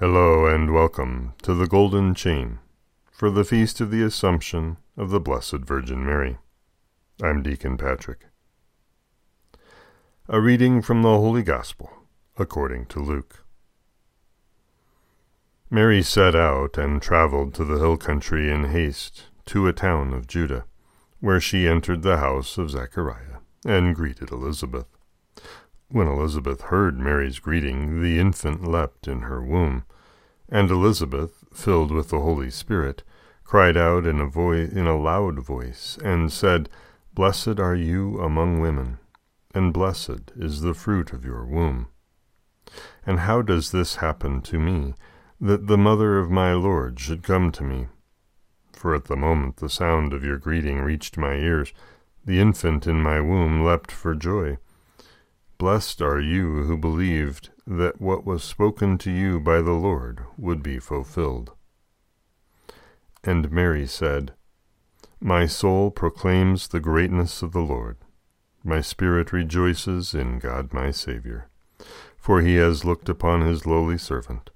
Hello and welcome to the Golden Chain for the Feast of the Assumption of the Blessed Virgin Mary. I'm Deacon Patrick. A reading from the Holy Gospel according to Luke. Mary set out and traveled to the hill country in haste to a town of Judah, where she entered the house of Zechariah and greeted Elizabeth. When Elizabeth heard Mary's greeting, the infant leapt in her womb, and Elizabeth, filled with the Holy Spirit, cried out in a voice in a loud voice, and said, Blessed are you among women, and blessed is the fruit of your womb. And how does this happen to me, that the mother of my Lord should come to me? For at the moment the sound of your greeting reached my ears, the infant in my womb leapt for joy. Blessed are you who believed that what was spoken to you by the Lord would be fulfilled. And Mary said, My soul proclaims the greatness of the Lord. My spirit rejoices in God my Saviour, for he has looked upon his lowly servant.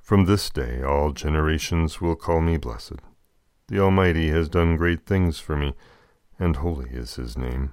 From this day all generations will call me blessed. The Almighty has done great things for me, and holy is his name.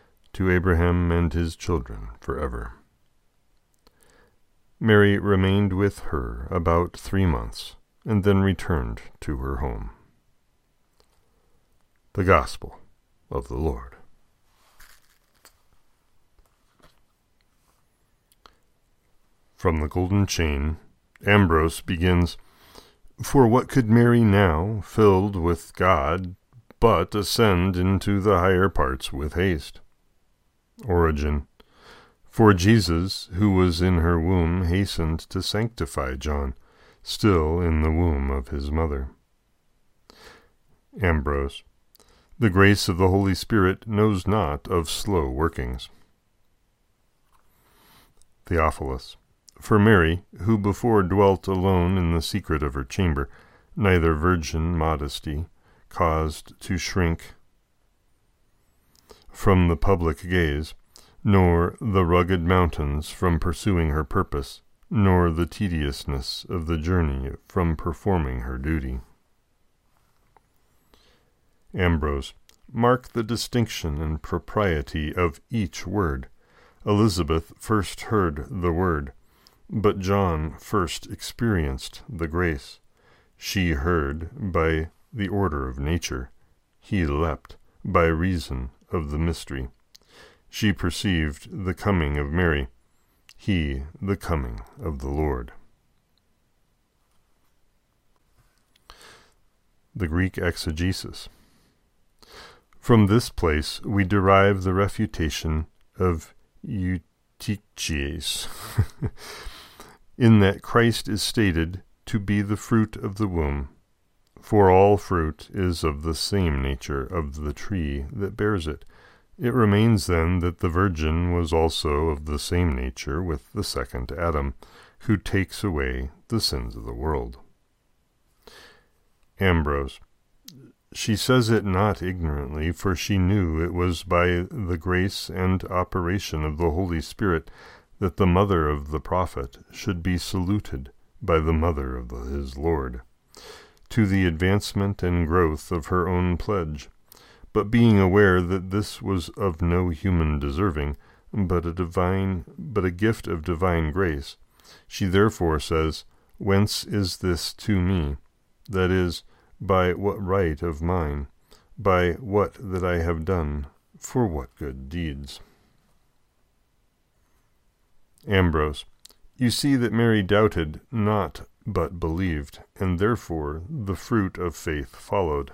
to Abraham and his children forever. Mary remained with her about three months, and then returned to her home. The Gospel of the Lord. From the Golden Chain, Ambrose begins, For what could Mary now, filled with God, but ascend into the higher parts with haste? Origen. For Jesus, who was in her womb, hastened to sanctify John, still in the womb of his mother. Ambrose. The grace of the Holy Spirit knows not of slow workings. Theophilus. For Mary, who before dwelt alone in the secret of her chamber, neither virgin modesty caused to shrink from the public gaze, nor the rugged mountains from pursuing her purpose, nor the tediousness of the journey from performing her duty. Ambrose, mark the distinction and propriety of each word. Elizabeth first heard the word, but John first experienced the grace. She heard by the order of nature, he leapt by reason of the mystery. She perceived the coming of Mary, he the coming of the Lord. The Greek exegesis. From this place we derive the refutation of Eutyches, in that Christ is stated to be the fruit of the womb for all fruit is of the same nature of the tree that bears it. It remains then that the Virgin was also of the same nature with the second Adam, who takes away the sins of the world. Ambrose. She says it not ignorantly, for she knew it was by the grace and operation of the Holy Spirit that the mother of the prophet should be saluted by the mother of his Lord to the advancement and growth of her own pledge, but being aware that this was of no human deserving, but a divine but a gift of divine grace, she therefore says, Whence is this to me? That is, by what right of mine? By what that I have done? For what good deeds? Ambrose. You see that Mary doubted not but believed, and therefore the fruit of faith followed.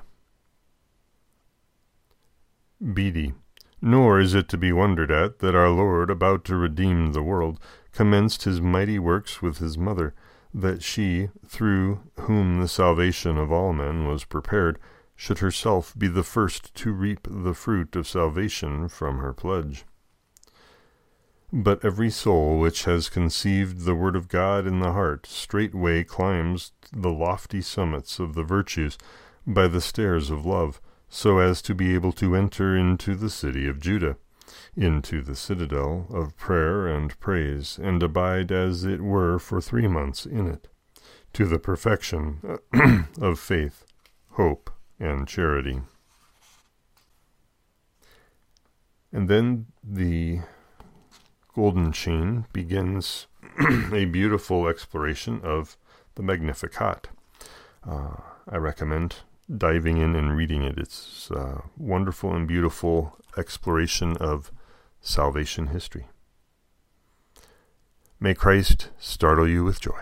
Bede. Nor is it to be wondered at that our Lord, about to redeem the world, commenced his mighty works with his mother, that she, through whom the salvation of all men was prepared, should herself be the first to reap the fruit of salvation from her pledge. But every soul which has conceived the word of God in the heart straightway climbs the lofty summits of the virtues by the stairs of love, so as to be able to enter into the city of Judah, into the citadel of prayer and praise, and abide as it were for three months in it, to the perfection of faith, hope, and charity. And then the Golden Chain begins a beautiful exploration of the Magnificat. Uh, I recommend diving in and reading it. It's a wonderful and beautiful exploration of salvation history. May Christ startle you with joy.